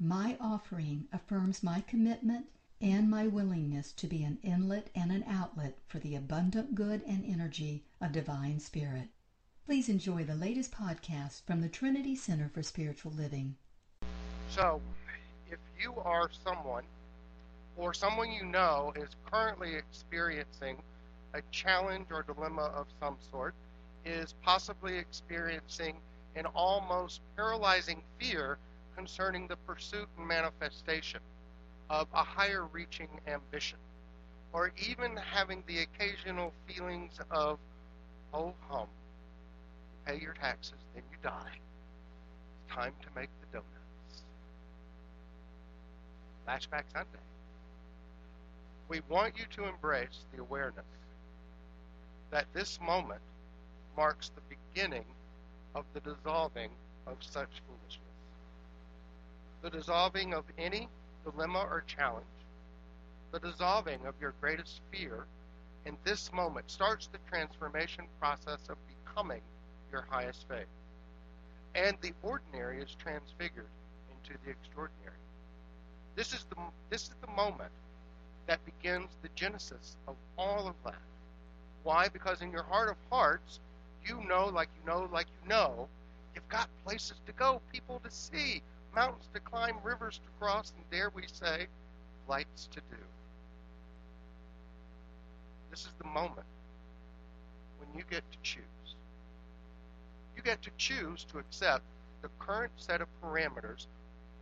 my offering affirms my commitment and my willingness to be an inlet and an outlet for the abundant good and energy of Divine Spirit. Please enjoy the latest podcast from the Trinity Center for Spiritual Living. So, if you are someone or someone you know is currently experiencing a challenge or dilemma of some sort, is possibly experiencing an almost paralyzing fear concerning the pursuit and manifestation of a higher reaching ambition, or even having the occasional feelings of, oh hum, you pay your taxes, then you die. It's time to make the donuts. Flashback Sunday. We want you to embrace the awareness that this moment marks the beginning of the dissolving of such foolishness. The dissolving of any dilemma or challenge, the dissolving of your greatest fear in this moment starts the transformation process of becoming your highest faith. And the ordinary is transfigured into the extraordinary. This is the, this is the moment that begins the genesis of all of that. Why? Because in your heart of hearts, you know, like you know, like you know, you've got places to go, people to see, mountains to climb, rivers to cross, and dare we say, flights to do. This is the moment when you get to choose. You get to choose to accept the current set of parameters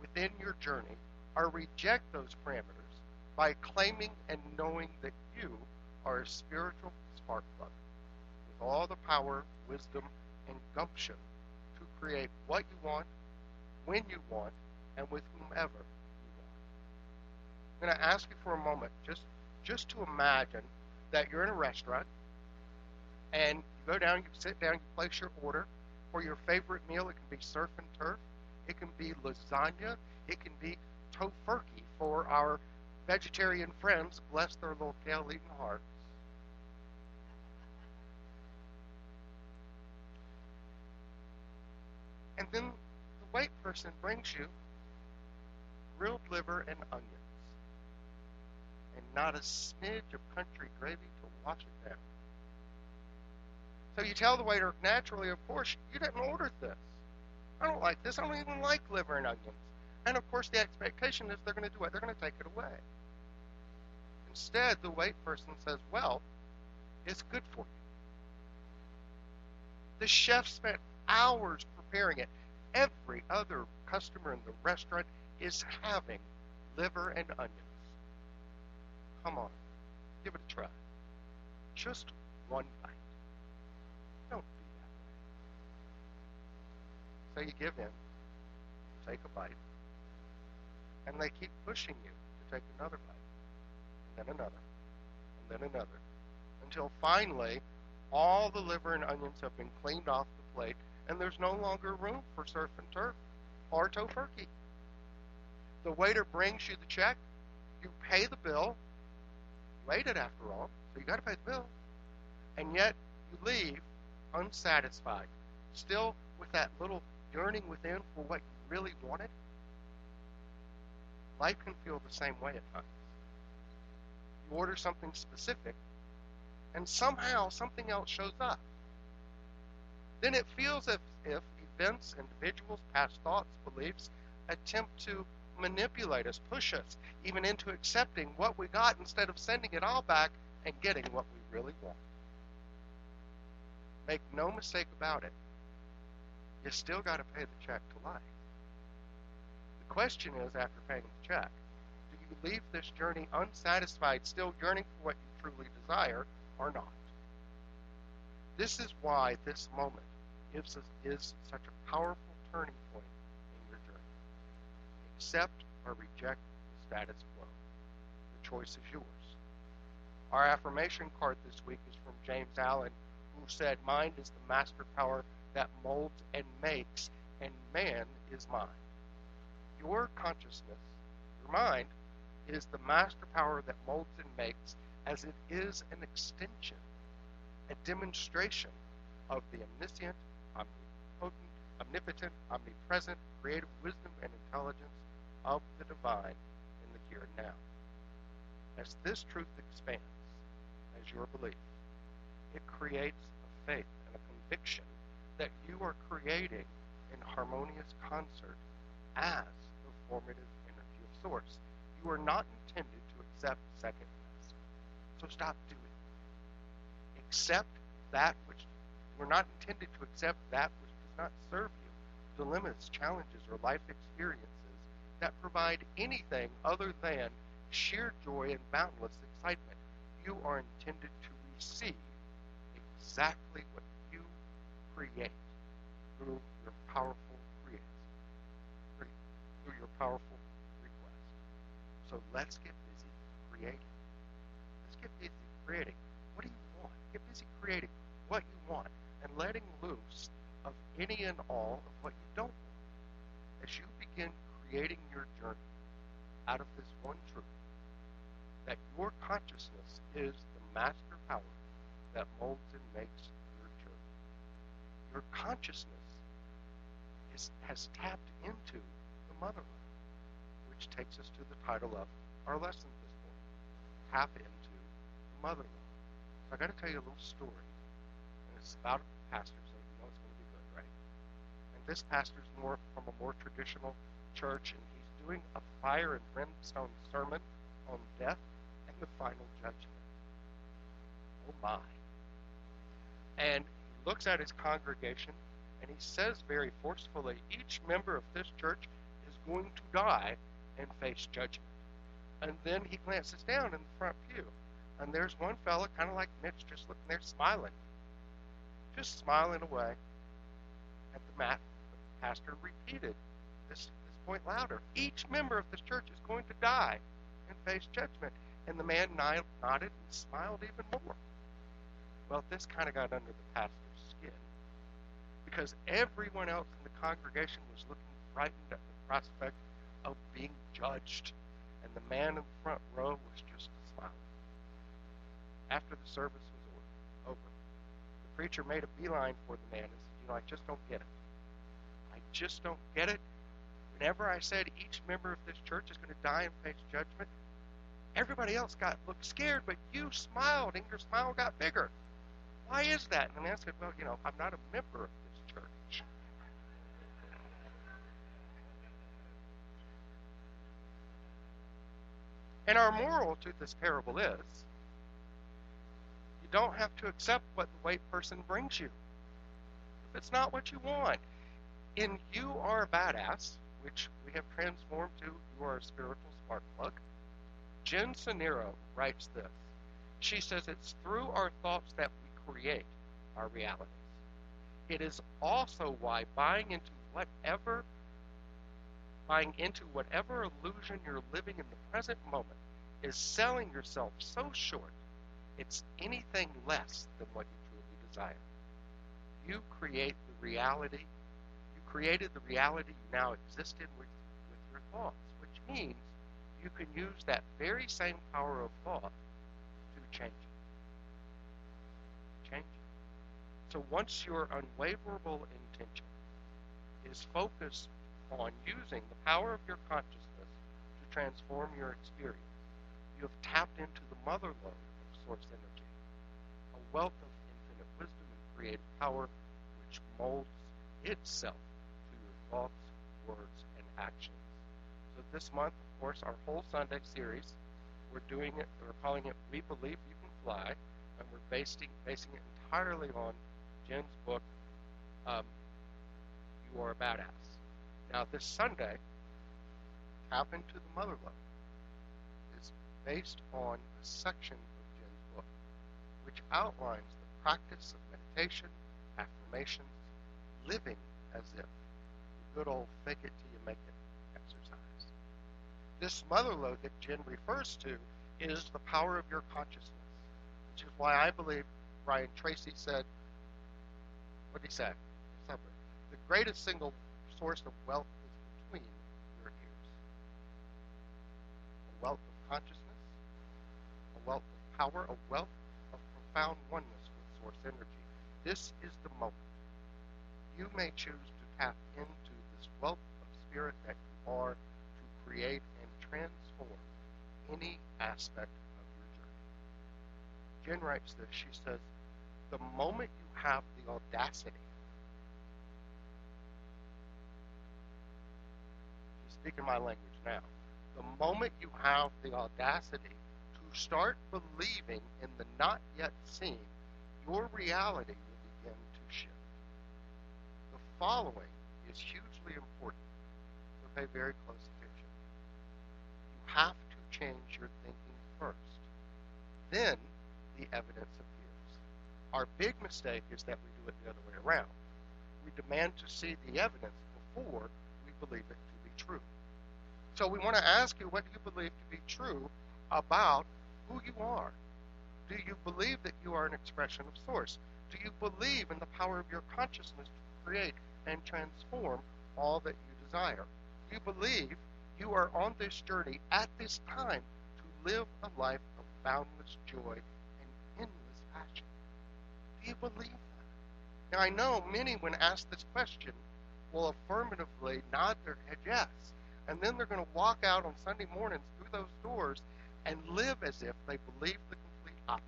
within your journey or reject those parameters by claiming and knowing that you are a spiritual spark plug with all the power, wisdom, and gumption to create what you want, when you want, and with whomever you want. I'm going to ask you for a moment just, just to imagine that you're in a restaurant and you go down, you sit down, you place your order for your favorite meal. It can be surf and turf, it can be lasagna, it can be tofurkey for our vegetarian friends, bless their little kale eating hearts. And then wait person brings you grilled liver and onions, and not a smidge of country gravy to wash it down. So you tell the waiter, naturally, of course, you didn't order this. I don't like this. I don't even like liver and onions. And of course, the expectation is they're going to do it. They're going to take it away. Instead, the wait person says, Well, it's good for you. The chef spent hours preparing it. Every other customer in the restaurant is having liver and onions. Come on, give it a try. Just one bite. Don't be that. So you give in, take a bite, and they keep pushing you to take another bite, and then another, and then another, until finally all the liver and onions have been cleaned off the plate, and there's no longer room for surf and turf or tofurkey. The waiter brings you the check, you pay the bill, ate it after all, so you got to pay the bill, and yet you leave unsatisfied, still with that little yearning within for what you really wanted. Life can feel the same way at times. You order something specific, and somehow something else shows up. Then it feels as if events, individuals, past thoughts, beliefs attempt to manipulate us, push us even into accepting what we got instead of sending it all back and getting what we really want. Make no mistake about it. You still got to pay the check to life. The question is, after paying the check, do you leave this journey unsatisfied, still yearning for what you truly desire, or not? This is why this moment is, is such a powerful turning point in your journey. Accept or reject the status quo. The choice is yours. Our affirmation card this week is from James Allen, who said, Mind is the master power that molds and makes, and man is mind. Your consciousness, your mind, is the master power that molds and makes, as it is an extension, a demonstration of the omniscient, omnipotent, omnipotent, omnipresent, creative wisdom and intelligence of the divine in the here and now. As this truth expands, as your belief, it creates a faith and a conviction that you are creating in harmonious concert as the formative energy of source. You are not intended to accept second best. So stop doing. Accept that which we're not intended to accept that which does not serve you, dilemmas, challenges, or life experiences that provide anything other than sheer joy and boundless excitement. You are intended to receive exactly what you create through your powerful creation, through your powerful request. So let's get busy creating. Let's get busy creating. What do you want? Get busy creating what you want and letting loose of any and all of what you don't want. As you begin creating your journey out of this one truth, that your consciousness is the master power that molds and makes your journey. Your consciousness is, has tapped into the mother lode, which takes us to the title of our lesson this morning Tap into the mother lode. I got to tell you a little story. And it's about a pastor, so you know it's going to be good, right? And this pastor is more from a more traditional church, and he's doing a fire and brimstone sermon on death and the final judgment. Oh my. And he looks at his congregation and he says very forcefully, each member of this church is going to die and face judgment. And then he glances down in the front pew, and there's one fellow, kind of like Mitch, just looking there smiling. Just smiling away at the mat. The pastor repeated this, this point louder. Each member of this church is going to die and face judgment. And the man nodded and smiled even more. Well, this kind of got under the pastor's skin because everyone else in the congregation was looking frightened at the prospect of being judged, and the man in the front row was just. After the service was over, the preacher made a beeline for the man and said, You know, I just don't get it. I just don't get it. Whenever I said each member of this church is going to die and face judgment, everybody else got looked scared, but you smiled and your smile got bigger. Why is that? And the man said, Well, you know, I'm not a member of this church. And our moral to this parable is you don't have to accept what the white person brings you. If it's not what you want. and You Are a Badass, which we have transformed to You Are a Spiritual Spark Plug, Jen Sincero writes this. She says it's through our thoughts that we create our realities. It is also why buying into whatever buying into whatever illusion you're living in the present moment is selling yourself so short it's anything less than what you truly desire. You create the reality you created the reality you now exist in with, with your thoughts, which means you can use that very same power of thought to change it. Change it. So once your unwaverable intention is focused on using the power of your consciousness to transform your experience, you have tapped into the mother lode source energy, a wealth of infinite wisdom and creative power which molds itself to your thoughts, words, and actions. So this month, of course, our whole Sunday series, we're doing it, we're calling it We Believe You Can Fly, and we're basing, basing it entirely on Jen's book, um, You Are a Badass. Now, this Sunday, Tap into the Mother Lode is based on a section which outlines the practice of meditation, affirmations, living as if the good old fake it till you make it exercise. This mother lode that Jen refers to is the power of your consciousness, which is why I believe Brian Tracy said, what did he say? The greatest single source of wealth is between your ears. A wealth of consciousness, a wealth of power, a wealth profound oneness with source energy. This is the moment. You may choose to tap into this wealth of spirit that you are to create and transform any aspect of your journey. Jen writes this. She says, the moment you have the audacity, she's speaking my language now, the moment you have the audacity start believing in the not yet seen, your reality will begin to shift. The following is hugely important, so pay very close attention. You have to change your thinking first. Then the evidence appears. Our big mistake is that we do it the other way around. We demand to see the evidence before we believe it to be true. So we want to ask you what do you believe to be true about who you are? Do you believe that you are an expression of Source? Do you believe in the power of your consciousness to create and transform all that you desire? Do you believe you are on this journey at this time to live a life of boundless joy and endless passion? Do you believe that? Now, I know many, when asked this question, will affirmatively nod their head yes. And then they're going to walk out on Sunday mornings through those doors and live as if they believe the complete opposite.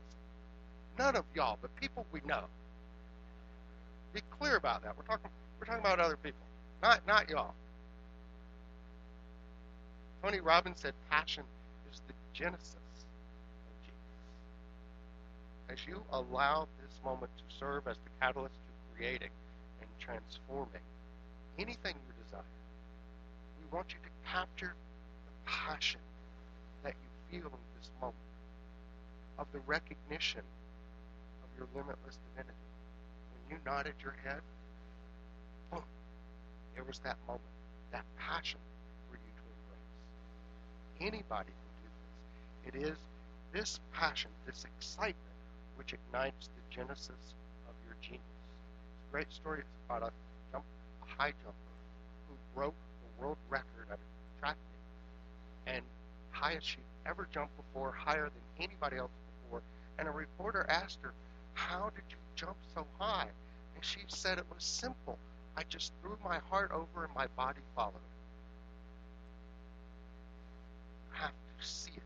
None of y'all, but people we know. Be clear about that. We're talking we're talking about other people, not not y'all. Tony Robbins said passion is the genesis of genius. As you allow this moment to serve as the catalyst to creating and transforming anything you desire, we want you to capture the passion feel this moment of the recognition of your limitless divinity. When you nodded your head, boom, there was that moment, that passion for you to embrace. Anybody can do this. It is this passion, this excitement, which ignites the genesis of your genius. It's a great story. It's about a, jump, a high jumper who broke the world record of track and highest she ever jumped before, higher than anybody else before. And a reporter asked her, "How did you jump so high?" And she said it was simple. I just threw my heart over and my body followed. You have to see it,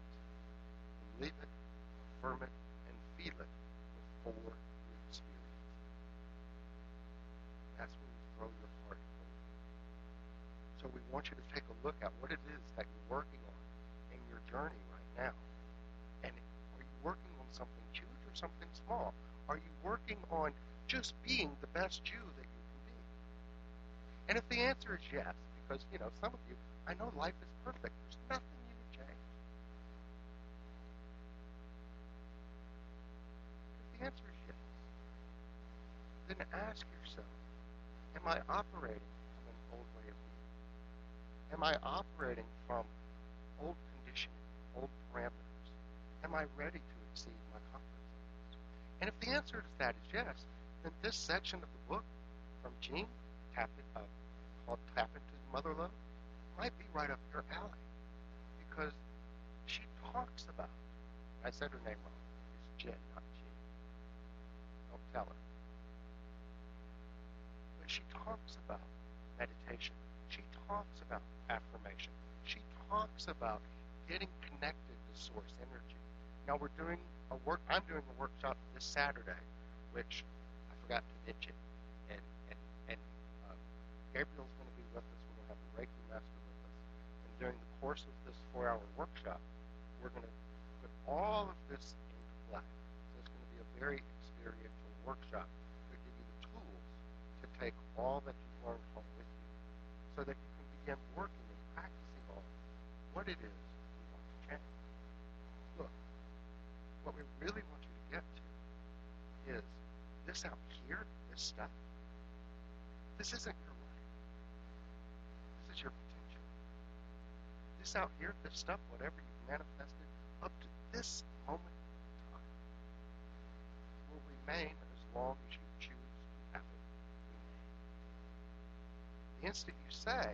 believe it, affirm it, and feel it before you experience it. That's when you throw your heart over. So we want you to take a look at what it is that you're working on journey right now. And are you working on something huge or something small? Are you working on just being the best you that you can be? And if the answer is yes, because, you know, some of you, I know life is perfect. There's nothing you would change. If the answer is yes, then ask yourself, am I operating from an old way of being? Am I operating from old old parameters? Am I ready to exceed my comfort zones? And if the answer to that is yes, then this section of the book from Jean, Tap it up, called Tap into the Mother Lode, might be right up your alley. Because she talks about, I said her name wrong, it's Jen, not tell her. But she talks about meditation. She talks about affirmation. She talks about getting connected to source energy. Now we're doing a work. I'm doing a workshop this Saturday, which I forgot to mention, and and and uh, Gabriel's going to be with us. We're going to have a Reiki master with us, and during the course of this four-hour workshop, we're going to put all of this into play. So it's going to be a very experiential workshop to give you the tools to take all that you've learned home with you so that you can begin working and practicing on what it is you want to change. Look, what we really want you to get to is this out here, this stuff. This isn't your life. This is your potential. This out here, this stuff, whatever you've manifested up to this moment in time, will remain as long as you choose to have it. The instant you say,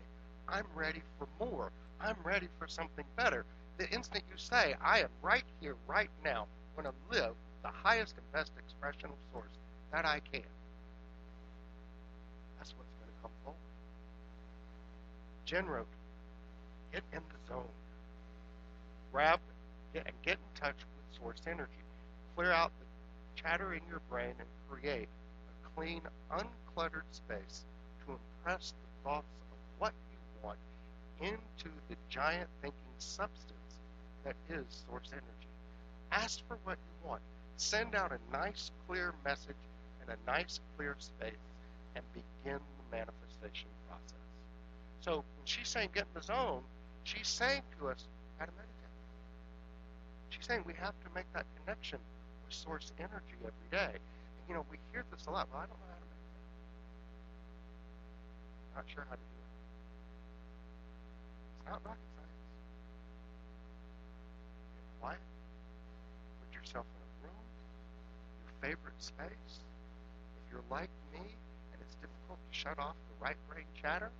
I'm ready for more, I'm ready for something better, the instant you say, I am right here, right now, going to live the highest and best expression of source that I can, that's what's going to come forward. Jen wrote, get in the zone. Grab and get in touch with source energy. Clear out the chatter in your brain and create a clean, uncluttered space to impress the thoughts of what you want into the giant thinking substance that is source energy. Ask for what you want. Send out a nice, clear message in a nice, clear space and begin the manifestation process. So when she's saying get in the zone, she's saying to us how to meditate. She's saying we have to make that connection with source energy every day. And you know, we hear this a lot. Well, I don't know how to meditate. Not sure how to do it. It's not rocket science. Put yourself in a room, your favorite space. If you're like me and it's difficult to shut off the right brain chatter,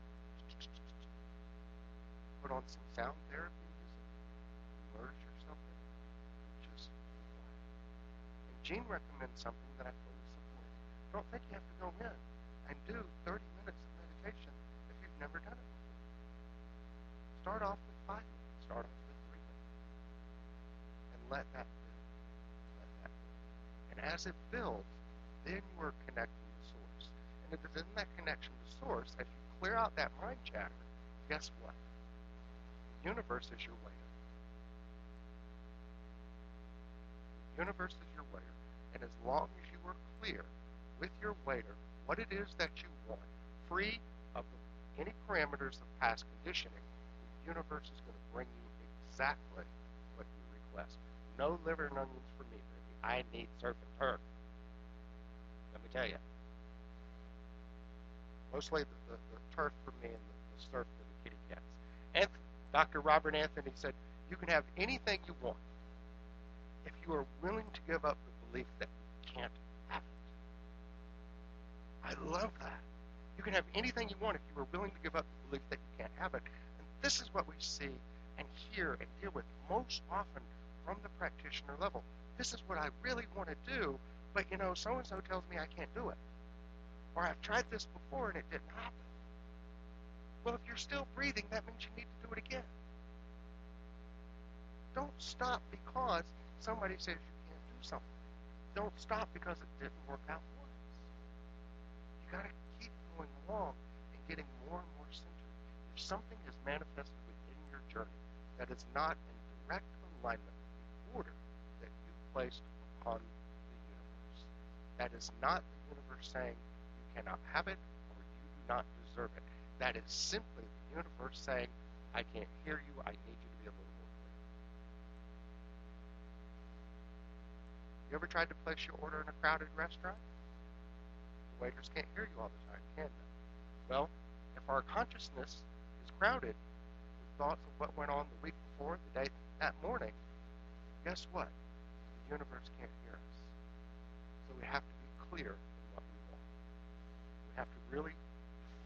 put on some sound therapy music, immerse yourself in it, just. And Gene recommends something that I fully support. Don't think you have to go in and do 30 minutes of meditation if you've never done it before. Start off with five minutes. Start off with three minutes. And let that build. Let that build. And as it builds, then you are connecting to source. And if it's in that connection to source, as you clear out that mind chatter, guess what? The universe is your waiter. The universe is your waiter. And as long as you are clear with your waiter what it is that you want, free of any parameters of past conditioning, the universe is going to bring you exactly what you request. No liver and onions for me, baby. I need surf and turf. Let me tell you. Mostly the, the, the turf for me and the, the surf for the kitty cats. And Dr. Robert Anthony said, you can have anything you want if you are willing to give up the belief that you can't have it. I love that. You can have anything you want if you are willing to give up the belief that you can't have it. And this is what we see and hear and deal with most often from the practitioner level. This is what I really want to do, but you know, so and so tells me I can't do it. Or I've tried this before and it didn't happen. Well, if you're still breathing, that means you need to do it again. Don't stop because somebody says you can't do something. Don't stop because it didn't work out once. You got to keep going along and getting more and more centered. If something is manifested within your journey that is not in direct alignment with the order placed the universe, that is not the universe saying you cannot have it or you do not deserve it. That is simply the universe saying, I can't hear you, I need you to be a little more clear. You ever tried to place your order in a crowded restaurant? The waiters can't hear you all the time, can they? Well, if our consciousness is crowded with thoughts of what went on the week before, the day that morning, guess what? The universe can't hear us. So we have to be clear in what we want. We have to really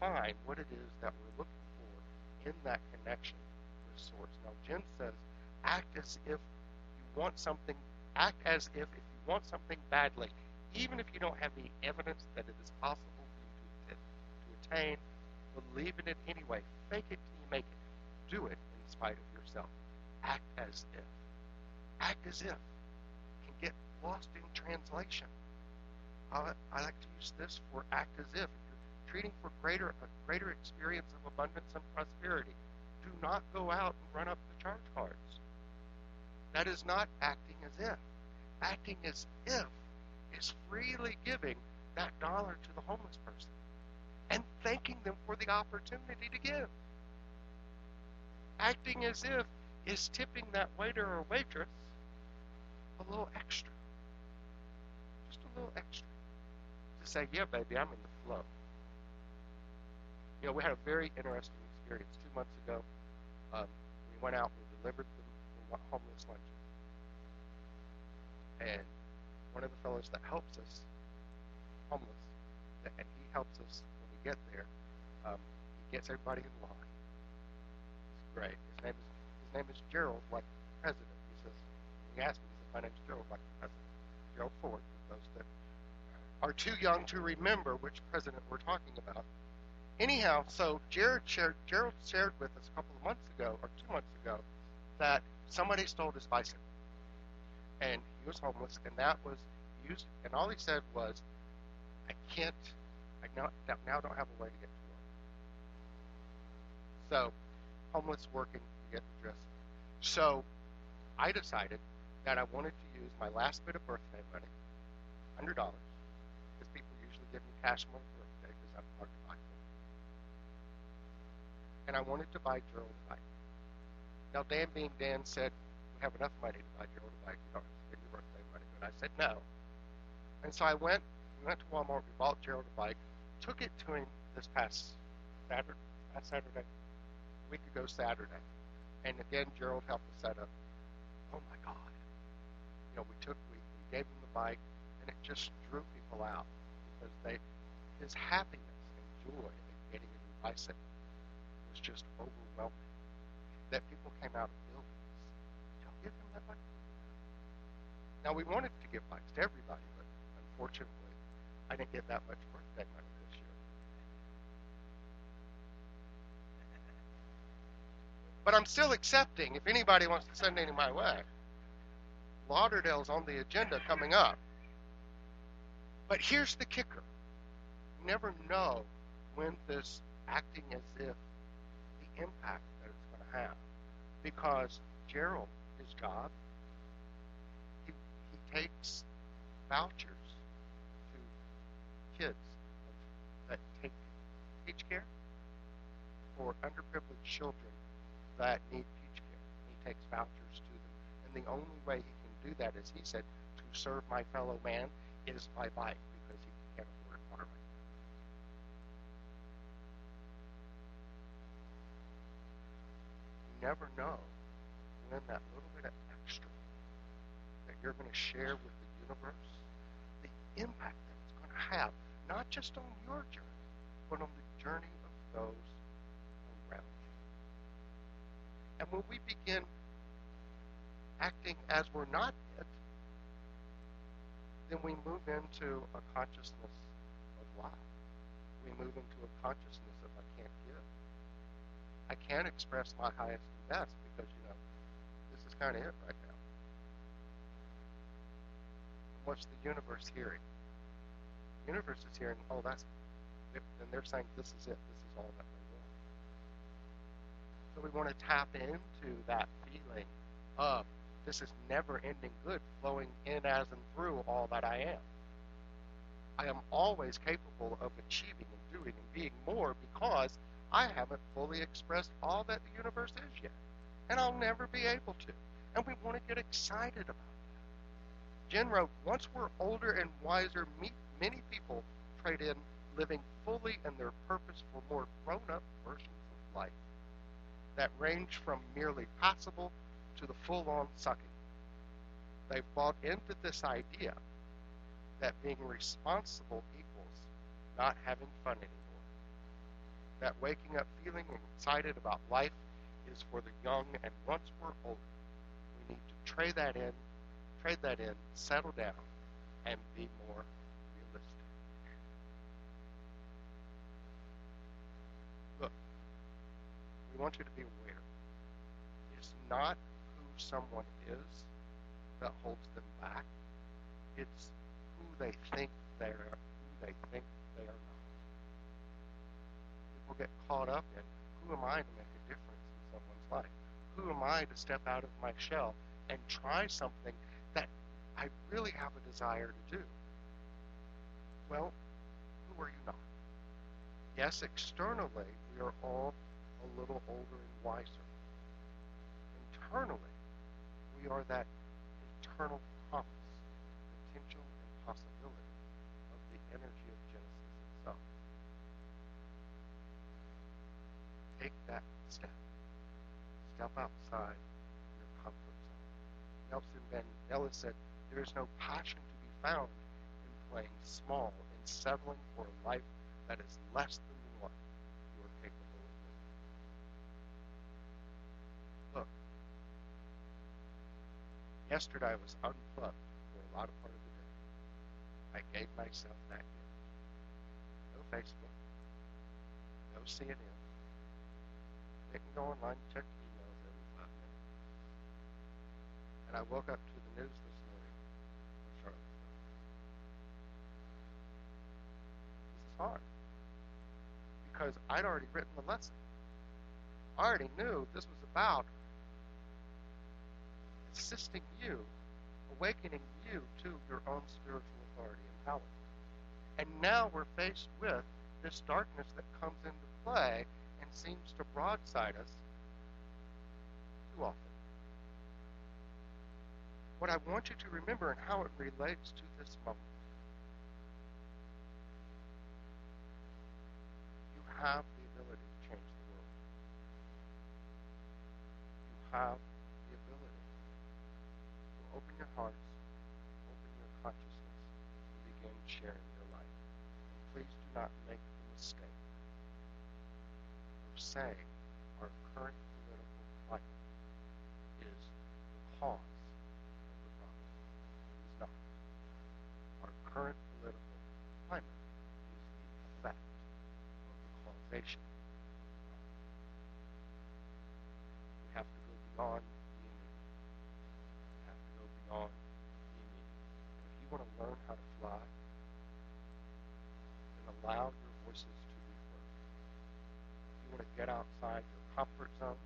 find what it is that we're looking for in that connection with source. Now Jen says, act as if you want something act as if if you want something badly, even if you don't have the evidence that it is possible for you to, to attain, believe in it anyway. Fake it till you make it. Do it in spite of yourself. Act as if. Act as if lost in translation. I, I like to use this for act as if. If you're treating for greater a greater experience of abundance and prosperity, do not go out and run up the charge cards. That is not acting as if. Acting as if is freely giving that dollar to the homeless person and thanking them for the opportunity to give. Acting as if is tipping that waiter or waitress a little extra. Little extra. To say, yeah, baby, I'm in the flow. You know, we had a very interesting experience two months ago. Um, we went out and delivered the, the homeless lunches. And one of the fellows that helps us, homeless, and he helps us when we get there. Um, he gets everybody in line. It's great. His name is his name is Gerald, like the president. He says, he asked me, he said, my name's Gerald, like the president. Gerald Ford, for those that are too young to remember which president we're talking about. Anyhow, so Jared shared, Gerald shared with us a couple of months ago, or two months ago, that somebody stole his bicycle. And he was homeless, and that was used, and all he said was, I can't, I now, now don't have a way to get to work. So, homeless working to get dress. So, I decided that I wanted to use my last bit of birthday money, $100, because people usually give me cash money for birthday because I'm hard to buy for. And I wanted to buy Gerald a bike. Now, Dan being Dan said, we have enough money to buy Gerald a bike. You don't have to your birthday money. But I said no. And so I went, we went to Walmart, we bought Gerald a bike, took it to him this past Saturday, past Saturday, a week ago Saturday. And again, Gerald helped us set up. Oh my God. You know, we took, we, gave him the bike, and it just drew people out because they, his happiness and joy at getting a new bicycle was just overwhelming. That people came out of buildings. Y'all give him that bike? Now we wanted to give bikes to everybody, but unfortunately, I didn't get that much birthday money this year. But I'm still accepting if anybody wants to send any my way. Lauderdale's on the agenda coming up. But here's the kicker. You never know when this acting as if the impact that it's going to have. Because Gerald, his job, he, he takes vouchers to kids that take PeachCare for underprivileged children that need PeachCare. He takes vouchers to them. And the only way he do that, as he said, to serve my fellow man is my bike because he can't afford a now. You never know when that little bit of extra that you're going to share with the universe, the impact that it's going to have, not just on your journey, but on the journey of those around you. And when we begin acting as we're not it, then we move into a consciousness of lack. We move into a consciousness of I can't give. I can't express my highest and best because, you know, this is kind of it right now. What's the universe hearing? The universe is hearing, oh, that's, and they're saying this is it. This is all that we want. So we want to tap into that feeling of this is never ending good flowing in as and through all that I am. I am always capable of achieving and doing and being more because I haven't fully expressed all that the universe is yet. And I'll never be able to. And we want to get excited about that. Jen wrote, once we're older and wiser, many people trade in living fully in their purpose for more grown up versions of life that range from merely passable to the full on sucking. They've bought into this idea that being responsible equals not having fun anymore. That waking up feeling excited about life is for the young, and once we're older, we need to trade that in, trade that in, settle down, and be more realistic. Look, we want you to be aware. It's not someone is that holds them back. It's who they think they are, who they think they are not. People get caught up in who am I to make a difference in someone's life? Who am I to step out of my shell and try something that I really have a desire to do? Well, who are you not? Yes, externally, we are all a little older and wiser. Internally, we are that eternal promise, potential, and possibility of the energy of Genesis itself. Take that step. step outside your comfort zone. Nelson Mandela said, There is no passion to be found in playing small and settling for a life that is less than the one you are capable of living. Look, yesterday I was unplugged for a lot of part of the day. I gave myself that gift. No Facebook, no CNN. Didn't go online and check emails every five minutes. And I woke up to the news this morning of Charlottesville. This is hard. Because I'd already written the lesson. I already knew this was about assisting you, awakening you to your own spiritual authority and power. And now we're faced with this darkness that comes into play and seems to broadside us too often. What I want you to remember and how it relates to this moment. You have the ability to change the world. You have open your hearts, open your consciousness, and begin sharing your life. And please do not make the mistake of saying our current political climate is the cause of the problem. It is not. Our current political climate is the effect of the causation of the problem. We have to go beyond the immediate. We have to go beyond the immediate. And if you want to learn how to fly, then allow your voices to be heard. If you want to get outside your comfort zone,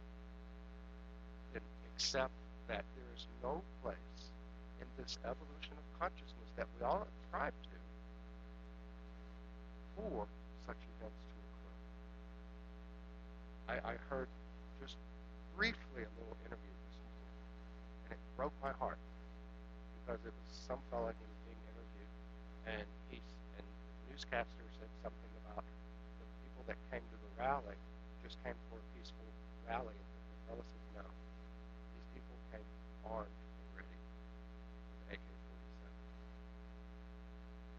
then accept that there is no place in this evolution of consciousness that we all ascribe to for such events to occur. I, I heard just briefly a little interview this morning, and it broke my heart because it was some fellow who was being interviewed, and he and the newscaster said something about the people that came to the rally just came for a peaceful rally, and the fellow said no, these people came armed and ready with AK-47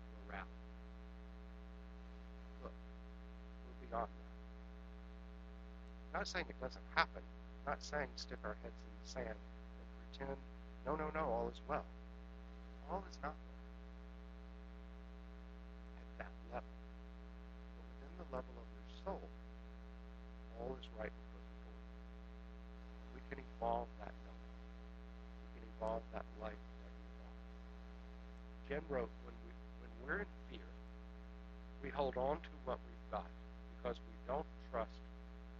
for a rally. Look, we're beyond that. Not saying it doesn't happen. Not saying stick our heads in the sand and pretend, no, no, no, all is well. All is not well at that level. But within the level of your soul, all is right and good. We can evolve. We that life that we want. Jen wrote, when, we, when we're in fear, we hold on to what we've got because we don't trust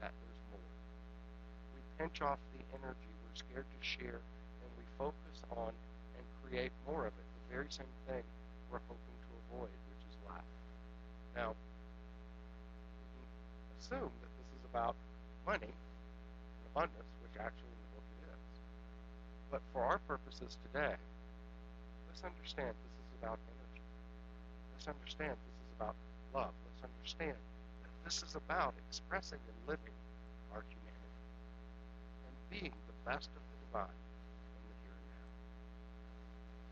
that there's more. We pinch off the energy we're scared to share and we focus on and create more of it, the very same thing we're hoping to avoid, which is lack. Now, assume that this is about money abundance, which actually in the book it is. But for our purposes today, let's understand this is about energy. Let's understand this is about love. Let's understand that this is about expressing and living our humanity and being the best of the divine in the here and now.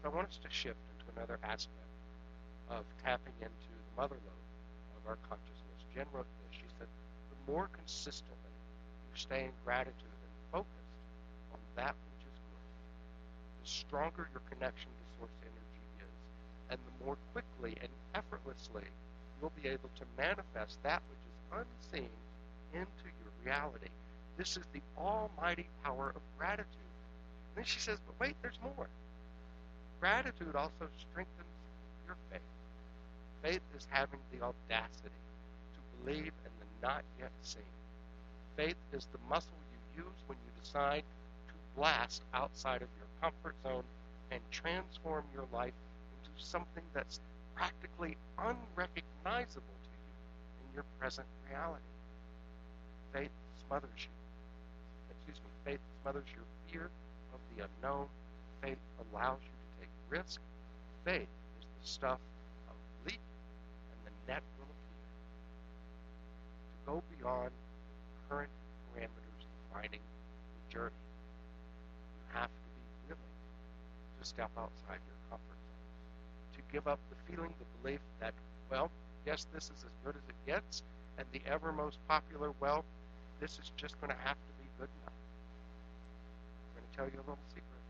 So I want us to shift into another aspect of tapping into the mother lode of our consciousness. Jen wrote this. She said, the more consistently you stay in gratitude and focused on that which is good, the stronger your connection to source energy is, and the more quickly and effortlessly you'll be able to manifest that which is unseen into your reality. This is the almighty power of gratitude. And then she says, but wait, there's more. Gratitude also strengthens your faith. Faith is having the audacity to believe in the not yet seen. Faith is the muscle you use when you decide to blast outside of your comfort zone and transform your life into something that's practically unrecognizable to you in your present reality. Faith smothers you. Excuse me, faith smothers your fear of the unknown. Faith allows you to take risk. Faith is the stuff of leap, and the net will appear. To go beyond current parameters defining the journey, you have to to step outside your comfort zone, to give up the feeling, the belief that, well, yes, this is as good as it gets, and the ever most popular, well, this is just going to have to be good enough. I'm going to tell you a little secret.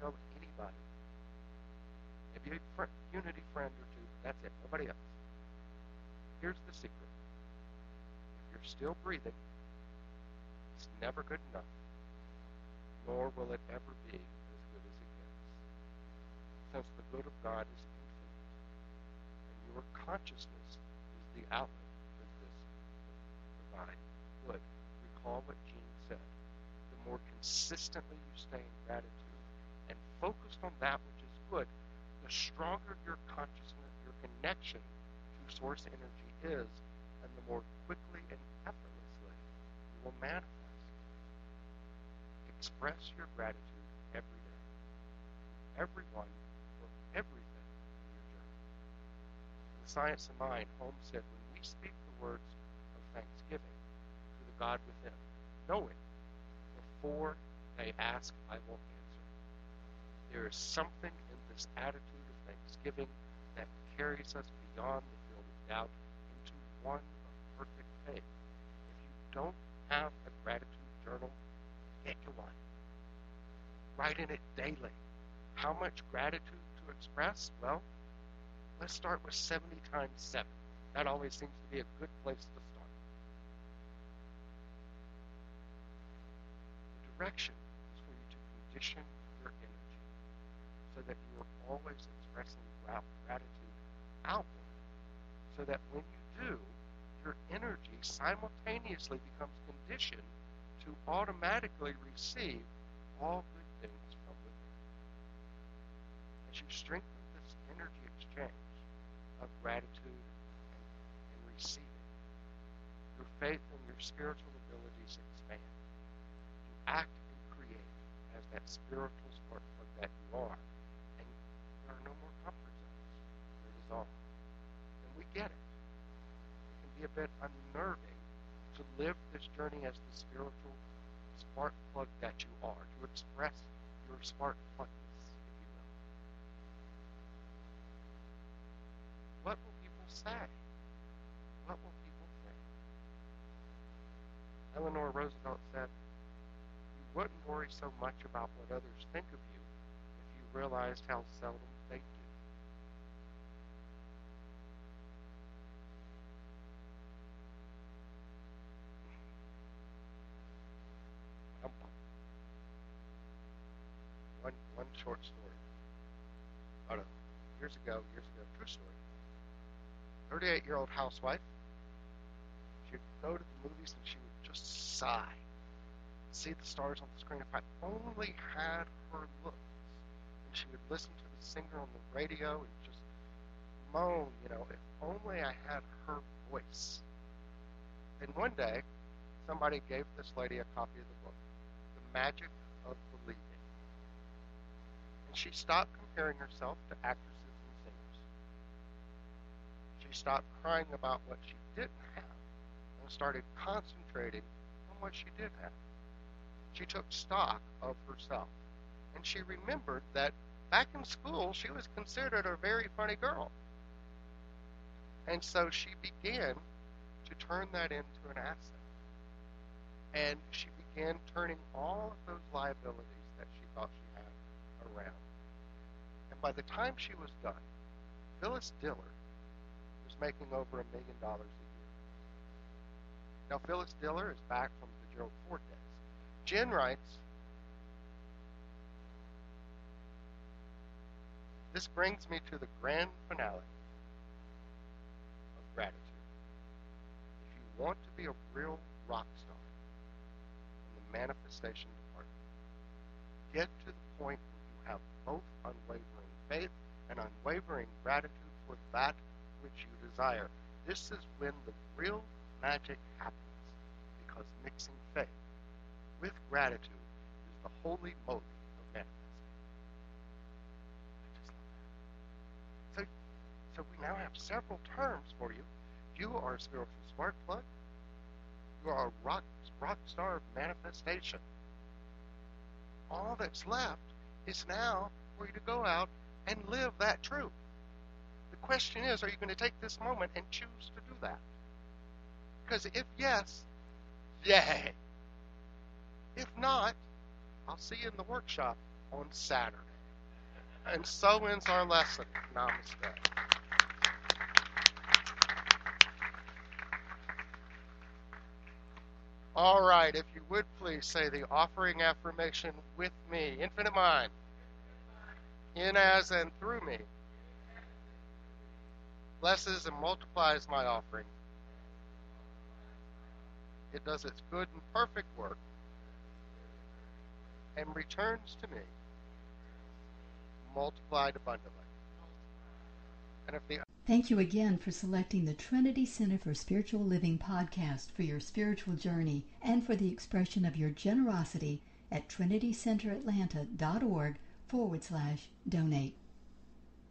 Don't tell anybody. Maybe a fr- unity friend or two, but that's it. Nobody else. Here's the secret. If you're still breathing, it's never good enough, nor will it ever be as good as it gets. Since the good of God is infinite, and your consciousness is the outlet for this divine good. Recall what Jean said. The more consistently you stay in gratitude and focused on that which is good, the stronger your consciousness, your connection to source energy is, and the more quickly and effortlessly you will manifest. Express your gratitude every day. Everyone everything in your journey. In the Science of Mind, Holmes said, when we speak the words of thanksgiving to the God within, knowing before they ask, I will answer. There is something in this attitude of thanksgiving that carries us beyond the field of doubt into one of perfect faith. If you don't have a gratitude journal, get you one. Write in it daily. How much gratitude express? Well, let's start with 70 times 7. That always seems to be a good place to start. The direction is for you to condition your energy so that you are always expressing gratitude outward, so that when you do, your energy simultaneously becomes conditioned to automatically receive all good. As you strengthen this energy exchange of gratitude and, and receiving, your faith and your spiritual abilities expand. You act and create as that spiritual spark plug that you are, and there are no more comfort zones. They're dissolved. And we get it. It can be a bit unnerving to live this journey as the spiritual spark plug that you are, to express your spark plugness, if you will. What will people say? What will people think? Eleanor Roosevelt said, You wouldn't worry so much about what others think of you if you realized how seldom they do. One, one short story. Oh no, years ago, years ago, true story. 38 year old housewife. She'd go to the movies and she would just sigh. See the stars on the screen. If I only had her looks. And she would listen to the singer on the radio and just moan, you know, if only I had her voice. Then one day, somebody gave this lady a copy of the book, The Magic of Believing. And she stopped comparing herself to and singers. She stopped crying about what she didn't have and started concentrating on what she did have. She took stock of herself. And she remembered that back in school she was considered a very funny girl. And so she began to turn that into an asset. And she began turning all of those liabilities that she thought she had around. And by the time she was done, Phyllis Diller making over a million dollars a year. Now, Phyllis Diller is back from the Gerald Ford days. Jen writes, This brings me to the grand finale of gratitude. If you want to be a real rock star in the manifestation department, get to the point where you have both unwavering faith and unwavering gratitude for that which you desire. This is when the real magic happens, because mixing faith with gratitude is the holy motive of manifesting. So, so we now have several terms for you. You are a spiritual spark plug. You are a rock rock star manifestation. All that's left is now for you to go out and live that truth. The question is, are you going to take this moment and choose to do that? Because if yes, yay. If not, I'll see you in the workshop on Saturday. And so ends our lesson. Namaste. All right, if you would please say the offering affirmation with me. Infinite Mind, in as and through me, blesses and multiplies my offering. It does its good and perfect work and returns to me multiplied abundantly. And if the Thank you again for selecting the Trinity Center for Spiritual Living podcast for your spiritual journey and for the expression of your generosity at trinitycenteratlanta.org forward slash donate.